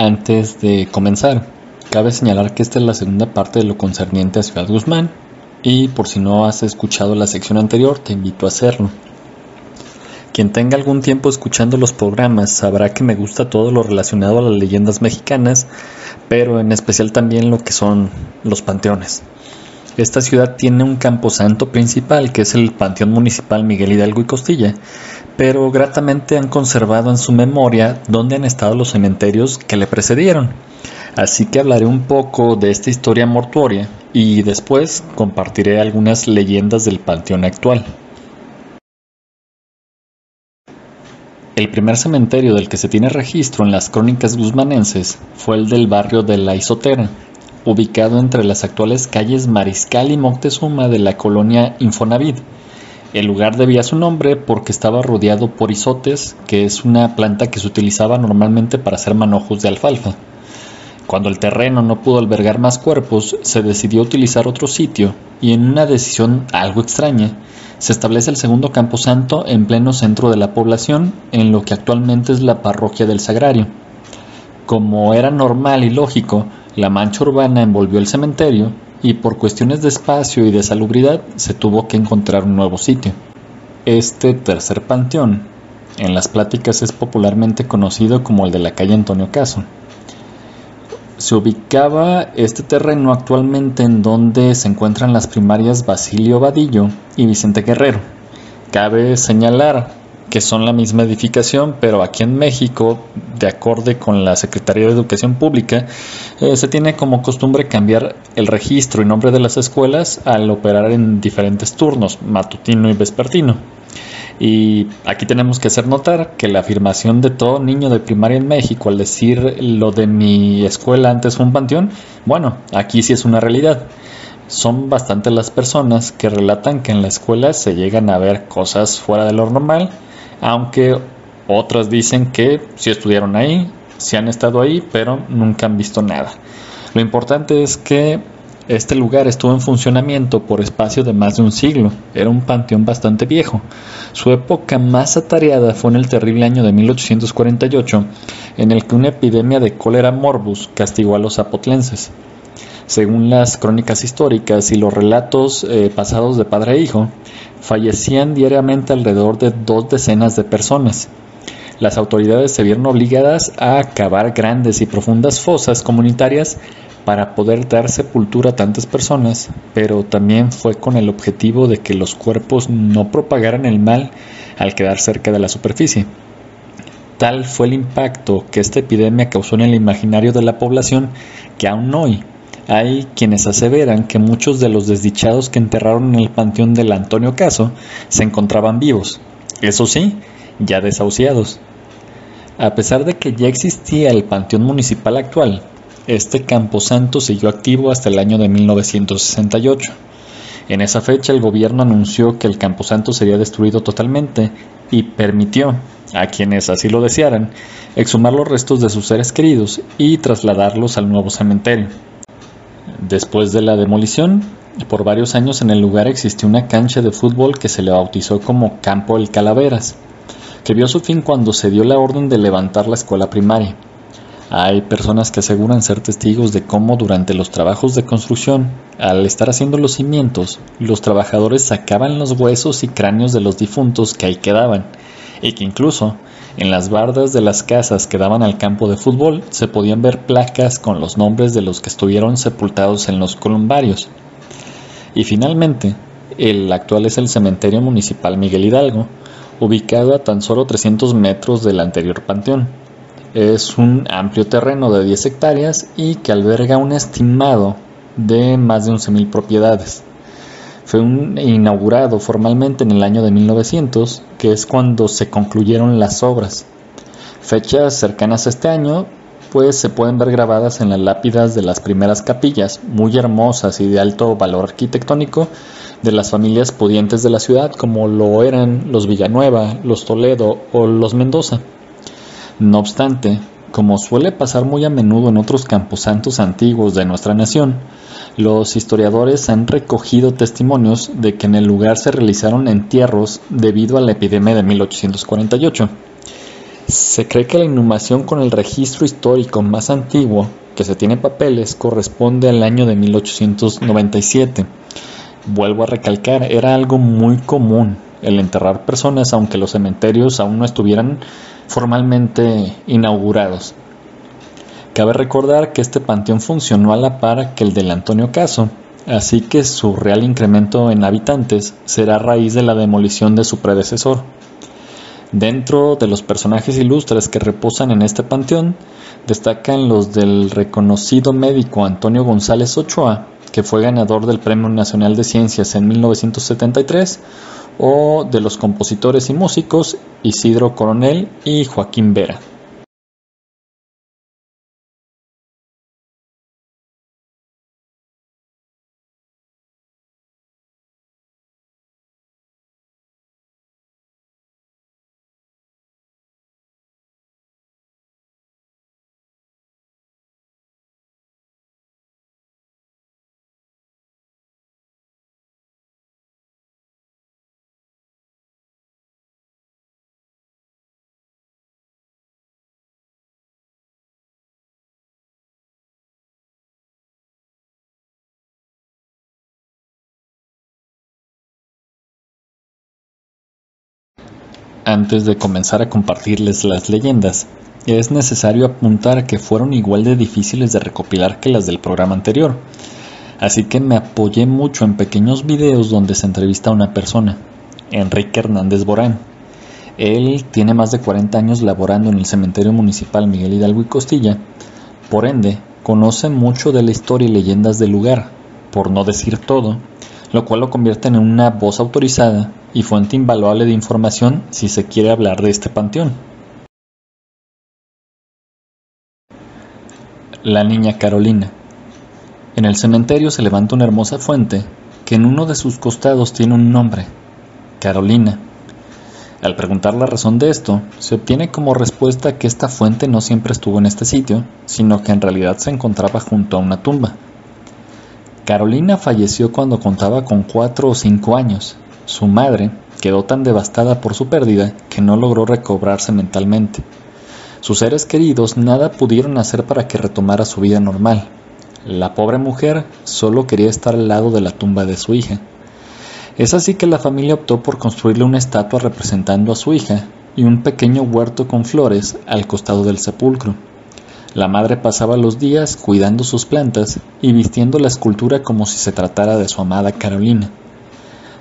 Antes de comenzar, cabe señalar que esta es la segunda parte de lo concerniente a Ciudad Guzmán y por si no has escuchado la sección anterior, te invito a hacerlo. Quien tenga algún tiempo escuchando los programas sabrá que me gusta todo lo relacionado a las leyendas mexicanas, pero en especial también lo que son los panteones. Esta ciudad tiene un camposanto principal que es el Panteón Municipal Miguel Hidalgo y Costilla, pero gratamente han conservado en su memoria dónde han estado los cementerios que le precedieron. Así que hablaré un poco de esta historia mortuoria y después compartiré algunas leyendas del panteón actual. El primer cementerio del que se tiene registro en las crónicas guzmanenses fue el del barrio de La Isotera, ubicado entre las actuales calles Mariscal y Moctezuma de la colonia Infonavit. El lugar debía su nombre porque estaba rodeado por isotes, que es una planta que se utilizaba normalmente para hacer manojos de alfalfa. Cuando el terreno no pudo albergar más cuerpos, se decidió utilizar otro sitio y en una decisión algo extraña, se establece el segundo camposanto en pleno centro de la población, en lo que actualmente es la parroquia del Sagrario. Como era normal y lógico, la mancha urbana envolvió el cementerio y por cuestiones de espacio y de salubridad se tuvo que encontrar un nuevo sitio. Este tercer panteón en las pláticas es popularmente conocido como el de la calle Antonio Caso. Se ubicaba este terreno actualmente en donde se encuentran las primarias Basilio Vadillo y Vicente Guerrero. Cabe señalar que son la misma edificación, pero aquí en México, de acorde con la Secretaría de Educación Pública, eh, se tiene como costumbre cambiar el registro y nombre de las escuelas al operar en diferentes turnos, matutino y vespertino. Y aquí tenemos que hacer notar que la afirmación de todo niño de primaria en México al decir lo de mi escuela antes fue un panteón, bueno, aquí sí es una realidad. Son bastante las personas que relatan que en la escuela se llegan a ver cosas fuera de lo normal, aunque otras dicen que sí estudiaron ahí, sí han estado ahí, pero nunca han visto nada. Lo importante es que este lugar estuvo en funcionamiento por espacio de más de un siglo. Era un panteón bastante viejo. Su época más atareada fue en el terrible año de 1848, en el que una epidemia de cólera morbus castigó a los zapotlenses. Según las crónicas históricas y los relatos eh, pasados de padre a hijo, fallecían diariamente alrededor de dos decenas de personas. Las autoridades se vieron obligadas a cavar grandes y profundas fosas comunitarias para poder dar sepultura a tantas personas, pero también fue con el objetivo de que los cuerpos no propagaran el mal al quedar cerca de la superficie. Tal fue el impacto que esta epidemia causó en el imaginario de la población que aún hoy hay quienes aseveran que muchos de los desdichados que enterraron en el panteón del Antonio Caso se encontraban vivos, eso sí, ya desahuciados. A pesar de que ya existía el panteón municipal actual, este camposanto siguió activo hasta el año de 1968. En esa fecha el gobierno anunció que el camposanto sería destruido totalmente y permitió a quienes así lo desearan exhumar los restos de sus seres queridos y trasladarlos al nuevo cementerio. Después de la demolición, por varios años en el lugar existió una cancha de fútbol que se le bautizó como Campo El Calaveras, que vio su fin cuando se dio la orden de levantar la escuela primaria. Hay personas que aseguran ser testigos de cómo durante los trabajos de construcción, al estar haciendo los cimientos, los trabajadores sacaban los huesos y cráneos de los difuntos que ahí quedaban, y que incluso en las bardas de las casas que daban al campo de fútbol se podían ver placas con los nombres de los que estuvieron sepultados en los columbarios. Y finalmente, el actual es el cementerio municipal Miguel Hidalgo, ubicado a tan solo 300 metros del anterior panteón es un amplio terreno de 10 hectáreas y que alberga un estimado de más de 11.000 propiedades. Fue inaugurado formalmente en el año de 1900, que es cuando se concluyeron las obras. Fechas cercanas a este año, pues se pueden ver grabadas en las lápidas de las primeras capillas, muy hermosas y de alto valor arquitectónico, de las familias pudientes de la ciudad, como lo eran los Villanueva, los Toledo o los Mendoza. No obstante, como suele pasar muy a menudo en otros camposantos antiguos de nuestra nación, los historiadores han recogido testimonios de que en el lugar se realizaron entierros debido a la epidemia de 1848. Se cree que la inhumación con el registro histórico más antiguo que se tiene papeles corresponde al año de 1897. Vuelvo a recalcar, era algo muy común el enterrar personas aunque los cementerios aún no estuvieran formalmente inaugurados. Cabe recordar que este panteón funcionó a la par que el del Antonio Caso, así que su real incremento en habitantes será a raíz de la demolición de su predecesor. Dentro de los personajes ilustres que reposan en este panteón, destacan los del reconocido médico Antonio González Ochoa, que fue ganador del Premio Nacional de Ciencias en 1973, o de los compositores y músicos Isidro Coronel y Joaquín Vera. Antes de comenzar a compartirles las leyendas, es necesario apuntar que fueron igual de difíciles de recopilar que las del programa anterior, así que me apoyé mucho en pequeños videos donde se entrevista a una persona, Enrique Hernández Borán. Él tiene más de 40 años laborando en el cementerio municipal Miguel Hidalgo y Costilla, por ende, conoce mucho de la historia y leyendas del lugar, por no decir todo, lo cual lo convierte en una voz autorizada y fuente invaluable de información si se quiere hablar de este panteón. La niña Carolina. En el cementerio se levanta una hermosa fuente que en uno de sus costados tiene un nombre, Carolina. Al preguntar la razón de esto, se obtiene como respuesta que esta fuente no siempre estuvo en este sitio, sino que en realidad se encontraba junto a una tumba. Carolina falleció cuando contaba con cuatro o cinco años su madre quedó tan devastada por su pérdida que no logró recobrarse mentalmente. Sus seres queridos nada pudieron hacer para que retomara su vida normal. La pobre mujer solo quería estar al lado de la tumba de su hija. Es así que la familia optó por construirle una estatua representando a su hija y un pequeño huerto con flores al costado del sepulcro. La madre pasaba los días cuidando sus plantas y vistiendo la escultura como si se tratara de su amada Carolina.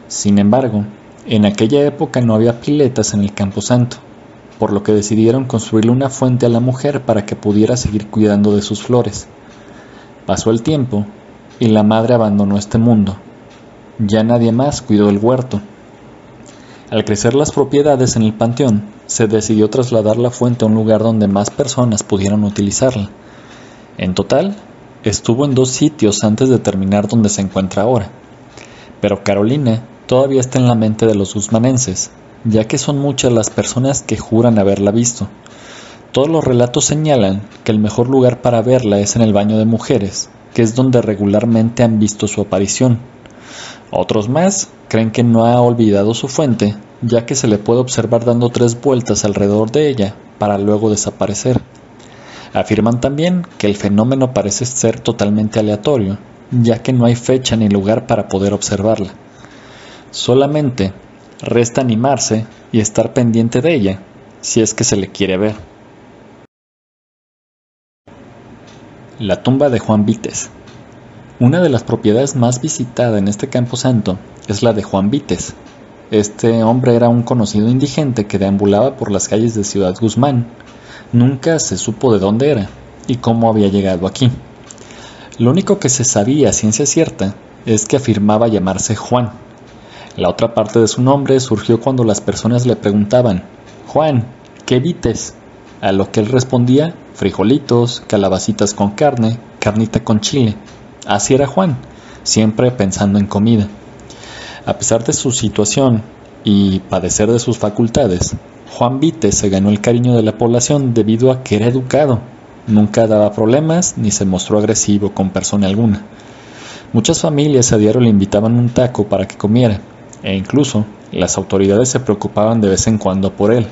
Sin embargo, en aquella época no había piletas en el camposanto, por lo que decidieron construirle una fuente a la mujer para que pudiera seguir cuidando de sus flores. Pasó el tiempo y la madre abandonó este mundo. Ya nadie más cuidó el huerto. Al crecer las propiedades en el panteón, se decidió trasladar la fuente a un lugar donde más personas pudieran utilizarla. En total, estuvo en dos sitios antes de terminar donde se encuentra ahora. Pero Carolina todavía está en la mente de los guzmanenses, ya que son muchas las personas que juran haberla visto. Todos los relatos señalan que el mejor lugar para verla es en el baño de mujeres, que es donde regularmente han visto su aparición. Otros más creen que no ha olvidado su fuente, ya que se le puede observar dando tres vueltas alrededor de ella para luego desaparecer. Afirman también que el fenómeno parece ser totalmente aleatorio, ya que no hay fecha ni lugar para poder observarla. Solamente resta animarse y estar pendiente de ella si es que se le quiere ver. La tumba de Juan Vites. Una de las propiedades más visitadas en este campo santo es la de Juan Vites. Este hombre era un conocido indigente que deambulaba por las calles de Ciudad Guzmán. Nunca se supo de dónde era y cómo había llegado aquí. Lo único que se sabía a ciencia cierta es que afirmaba llamarse Juan la otra parte de su nombre surgió cuando las personas le preguntaban, Juan, ¿qué vites? A lo que él respondía, frijolitos, calabacitas con carne, carnita con chile. Así era Juan, siempre pensando en comida. A pesar de su situación y padecer de sus facultades, Juan Vites se ganó el cariño de la población debido a que era educado, nunca daba problemas ni se mostró agresivo con persona alguna. Muchas familias a diario le invitaban un taco para que comiera, e incluso las autoridades se preocupaban de vez en cuando por él.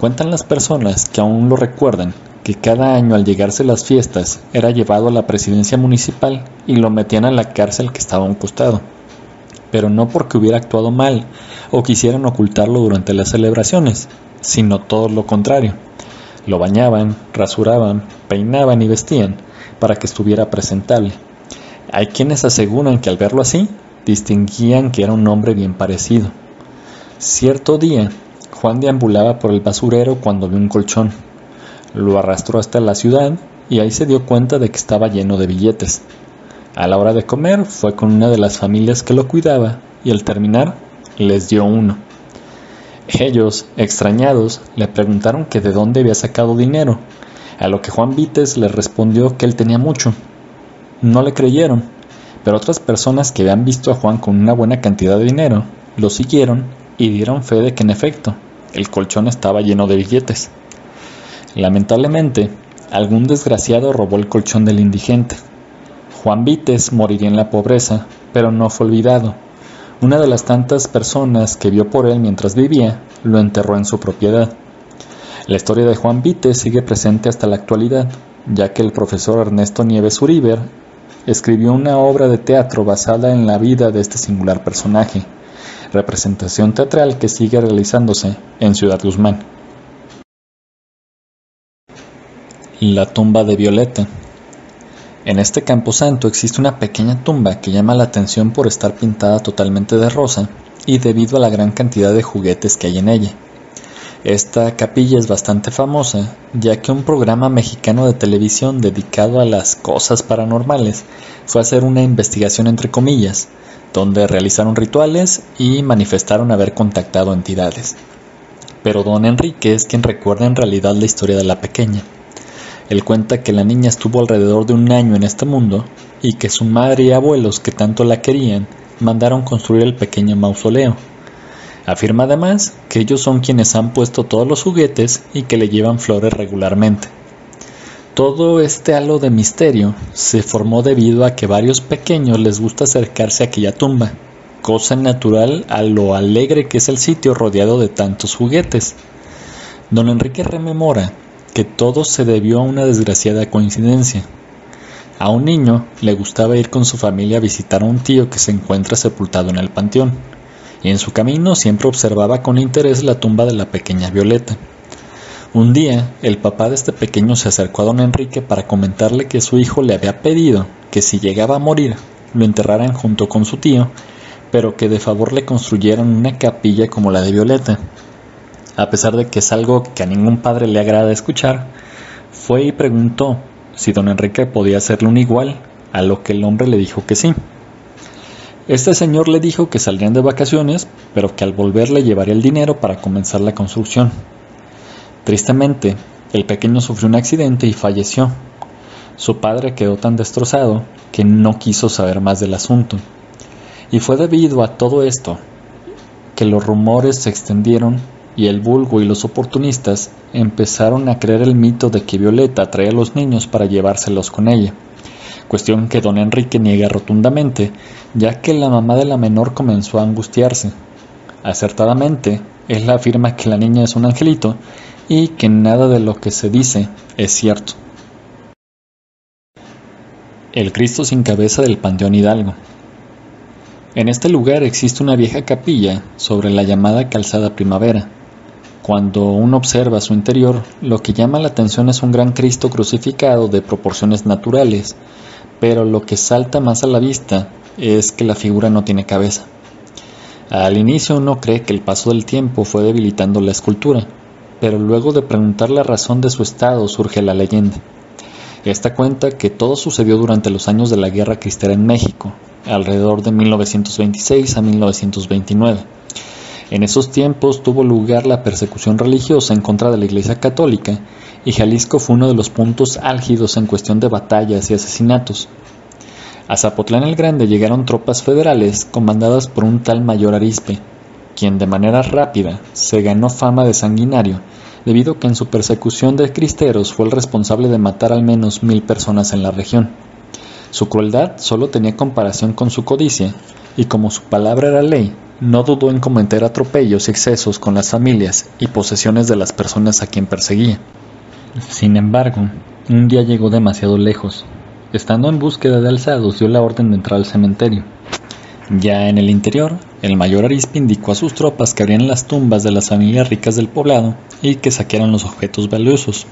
Cuentan las personas que aún lo recuerdan que cada año al llegarse las fiestas era llevado a la presidencia municipal y lo metían a la cárcel que estaba a un costado. Pero no porque hubiera actuado mal o quisieran ocultarlo durante las celebraciones, sino todo lo contrario. Lo bañaban, rasuraban, peinaban y vestían para que estuviera presentable. Hay quienes aseguran que al verlo así, distinguían que era un hombre bien parecido. Cierto día, Juan deambulaba por el basurero cuando vio un colchón lo arrastró hasta la ciudad y ahí se dio cuenta de que estaba lleno de billetes. A la hora de comer fue con una de las familias que lo cuidaba y al terminar les dio uno. Ellos, extrañados, le preguntaron que de dónde había sacado dinero, a lo que Juan Vites les respondió que él tenía mucho. No le creyeron, pero otras personas que habían visto a Juan con una buena cantidad de dinero lo siguieron y dieron fe de que en efecto el colchón estaba lleno de billetes. Lamentablemente, algún desgraciado robó el colchón del indigente. Juan Vites moriría en la pobreza, pero no fue olvidado. Una de las tantas personas que vio por él mientras vivía lo enterró en su propiedad. La historia de Juan Vites sigue presente hasta la actualidad, ya que el profesor Ernesto Nieves Uribe escribió una obra de teatro basada en la vida de este singular personaje, representación teatral que sigue realizándose en Ciudad Guzmán. La tumba de Violeta. En este camposanto existe una pequeña tumba que llama la atención por estar pintada totalmente de rosa y debido a la gran cantidad de juguetes que hay en ella. Esta capilla es bastante famosa ya que un programa mexicano de televisión dedicado a las cosas paranormales fue a hacer una investigación entre comillas, donde realizaron rituales y manifestaron haber contactado entidades. Pero don Enrique es quien recuerda en realidad la historia de la pequeña. Él cuenta que la niña estuvo alrededor de un año en este mundo y que su madre y abuelos que tanto la querían mandaron construir el pequeño mausoleo. Afirma además que ellos son quienes han puesto todos los juguetes y que le llevan flores regularmente. Todo este halo de misterio se formó debido a que varios pequeños les gusta acercarse a aquella tumba, cosa natural a lo alegre que es el sitio rodeado de tantos juguetes. Don Enrique rememora que todo se debió a una desgraciada coincidencia. A un niño le gustaba ir con su familia a visitar a un tío que se encuentra sepultado en el panteón, y en su camino siempre observaba con interés la tumba de la pequeña Violeta. Un día, el papá de este pequeño se acercó a don Enrique para comentarle que su hijo le había pedido que si llegaba a morir, lo enterraran junto con su tío, pero que de favor le construyeran una capilla como la de Violeta, a pesar de que es algo que a ningún padre le agrada escuchar, fue y preguntó si don Enrique podía hacerle un igual, a lo que el hombre le dijo que sí. Este señor le dijo que saldrían de vacaciones, pero que al volver le llevaría el dinero para comenzar la construcción. Tristemente, el pequeño sufrió un accidente y falleció. Su padre quedó tan destrozado que no quiso saber más del asunto. Y fue debido a todo esto que los rumores se extendieron y el vulgo y los oportunistas empezaron a creer el mito de que Violeta traía a los niños para llevárselos con ella, cuestión que don Enrique niega rotundamente, ya que la mamá de la menor comenzó a angustiarse. Acertadamente, él afirma que la niña es un angelito y que nada de lo que se dice es cierto. El Cristo sin cabeza del Panteón Hidalgo. En este lugar existe una vieja capilla sobre la llamada Calzada Primavera, cuando uno observa su interior, lo que llama la atención es un gran Cristo crucificado de proporciones naturales, pero lo que salta más a la vista es que la figura no tiene cabeza. Al inicio uno cree que el paso del tiempo fue debilitando la escultura, pero luego de preguntar la razón de su estado surge la leyenda. Esta cuenta que todo sucedió durante los años de la Guerra Cristera en México, alrededor de 1926 a 1929 en esos tiempos tuvo lugar la persecución religiosa en contra de la Iglesia Católica y Jalisco fue uno de los puntos álgidos en cuestión de batallas y asesinatos. A Zapotlán el Grande llegaron tropas federales comandadas por un tal mayor Arispe, quien de manera rápida se ganó fama de sanguinario debido a que en su persecución de cristeros fue el responsable de matar al menos mil personas en la región. Su crueldad solo tenía comparación con su codicia, y como su palabra era ley, no dudó en cometer atropellos y excesos con las familias y posesiones de las personas a quien perseguía. Sin embargo, un día llegó demasiado lejos. Estando en búsqueda de alzados, dio la orden de entrar al cementerio. Ya en el interior, el mayor Arispe indicó a sus tropas que abrieran las tumbas de las familias ricas del poblado y que saquearan los objetos valiosos.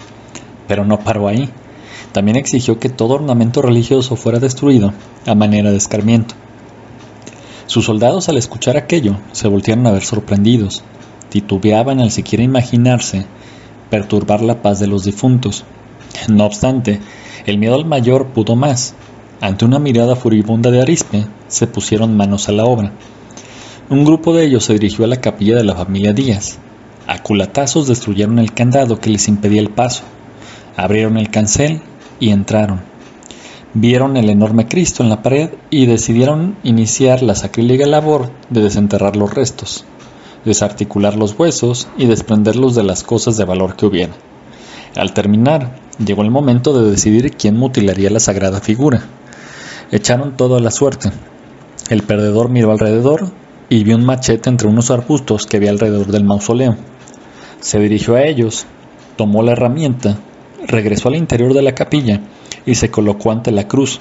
Pero no paró ahí. También exigió que todo ornamento religioso fuera destruido a manera de escarmiento. Sus soldados al escuchar aquello se voltearon a ver sorprendidos, titubeaban al siquiera imaginarse perturbar la paz de los difuntos. No obstante, el miedo al mayor pudo más. Ante una mirada furibunda de Arispe, se pusieron manos a la obra. Un grupo de ellos se dirigió a la capilla de la familia Díaz. A culatazos destruyeron el candado que les impedía el paso. Abrieron el cancel y entraron. Vieron el enorme Cristo en la pared y decidieron iniciar la sacrílega labor de desenterrar los restos, desarticular los huesos y desprenderlos de las cosas de valor que hubiera. Al terminar, llegó el momento de decidir quién mutilaría la sagrada figura. Echaron todo a la suerte. El perdedor miró alrededor y vio un machete entre unos arbustos que había alrededor del mausoleo. Se dirigió a ellos, tomó la herramienta regresó al interior de la capilla y se colocó ante la cruz.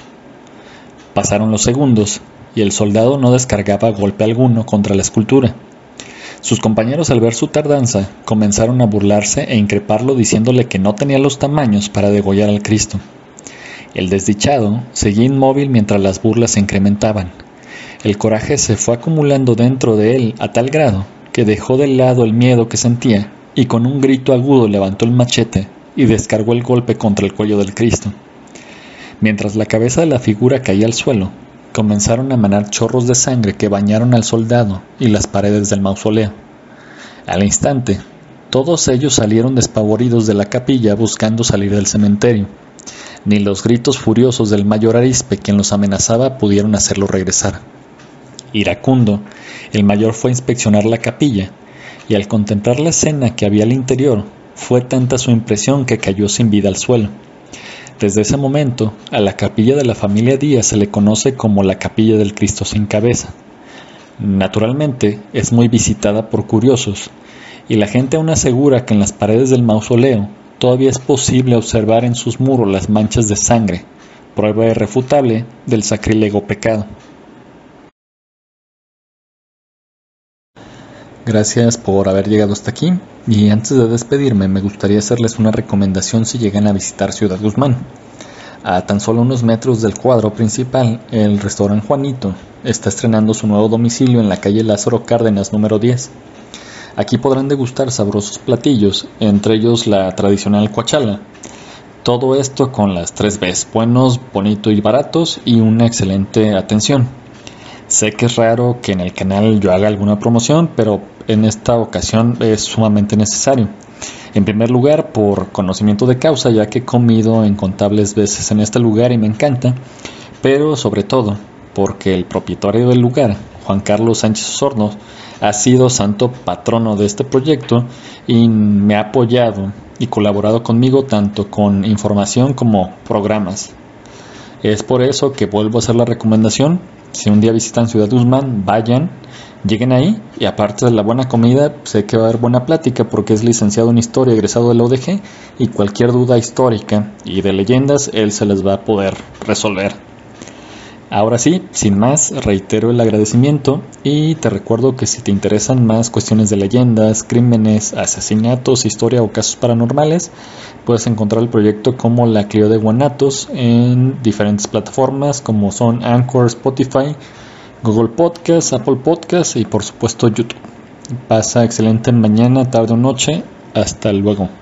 Pasaron los segundos y el soldado no descargaba golpe alguno contra la escultura. Sus compañeros al ver su tardanza comenzaron a burlarse e increparlo diciéndole que no tenía los tamaños para degollar al Cristo. El desdichado seguía inmóvil mientras las burlas se incrementaban. El coraje se fue acumulando dentro de él a tal grado que dejó de lado el miedo que sentía y con un grito agudo levantó el machete y descargó el golpe contra el cuello del Cristo. Mientras la cabeza de la figura caía al suelo, comenzaron a emanar chorros de sangre que bañaron al soldado y las paredes del mausoleo. Al instante, todos ellos salieron despavoridos de la capilla buscando salir del cementerio. Ni los gritos furiosos del mayor Arispe, quien los amenazaba, pudieron hacerlo regresar. Iracundo, el mayor fue a inspeccionar la capilla, y al contemplar la escena que había al interior, fue tanta su impresión que cayó sin vida al suelo. Desde ese momento, a la capilla de la familia Díaz se le conoce como la capilla del Cristo sin cabeza. Naturalmente, es muy visitada por curiosos, y la gente aún asegura que en las paredes del mausoleo todavía es posible observar en sus muros las manchas de sangre, prueba irrefutable del sacrílego pecado. Gracias por haber llegado hasta aquí y antes de despedirme me gustaría hacerles una recomendación si llegan a visitar Ciudad Guzmán. A tan solo unos metros del cuadro principal, el restaurante Juanito está estrenando su nuevo domicilio en la calle Lázaro Cárdenas número 10. Aquí podrán degustar sabrosos platillos, entre ellos la tradicional cuachala. Todo esto con las tres Bs, buenos, bonito y baratos y una excelente atención. Sé que es raro que en el canal yo haga alguna promoción, pero en esta ocasión es sumamente necesario. En primer lugar, por conocimiento de causa, ya que he comido incontables veces en este lugar y me encanta, pero sobre todo porque el propietario del lugar, Juan Carlos Sánchez Osorno, ha sido santo patrono de este proyecto y me ha apoyado y colaborado conmigo tanto con información como programas. Es por eso que vuelvo a hacer la recomendación si un día visitan Ciudad Guzmán, vayan, lleguen ahí y aparte de la buena comida, sé que va a haber buena plática porque es licenciado en historia, egresado de la UDG y cualquier duda histórica y de leyendas, él se les va a poder resolver. Ahora sí, sin más, reitero el agradecimiento y te recuerdo que si te interesan más cuestiones de leyendas, crímenes, asesinatos, historia o casos paranormales, puedes encontrar el proyecto como La Clio de Guanatos en diferentes plataformas como son Anchor, Spotify, Google Podcast, Apple Podcast y por supuesto YouTube. Pasa excelente mañana, tarde o noche. Hasta luego.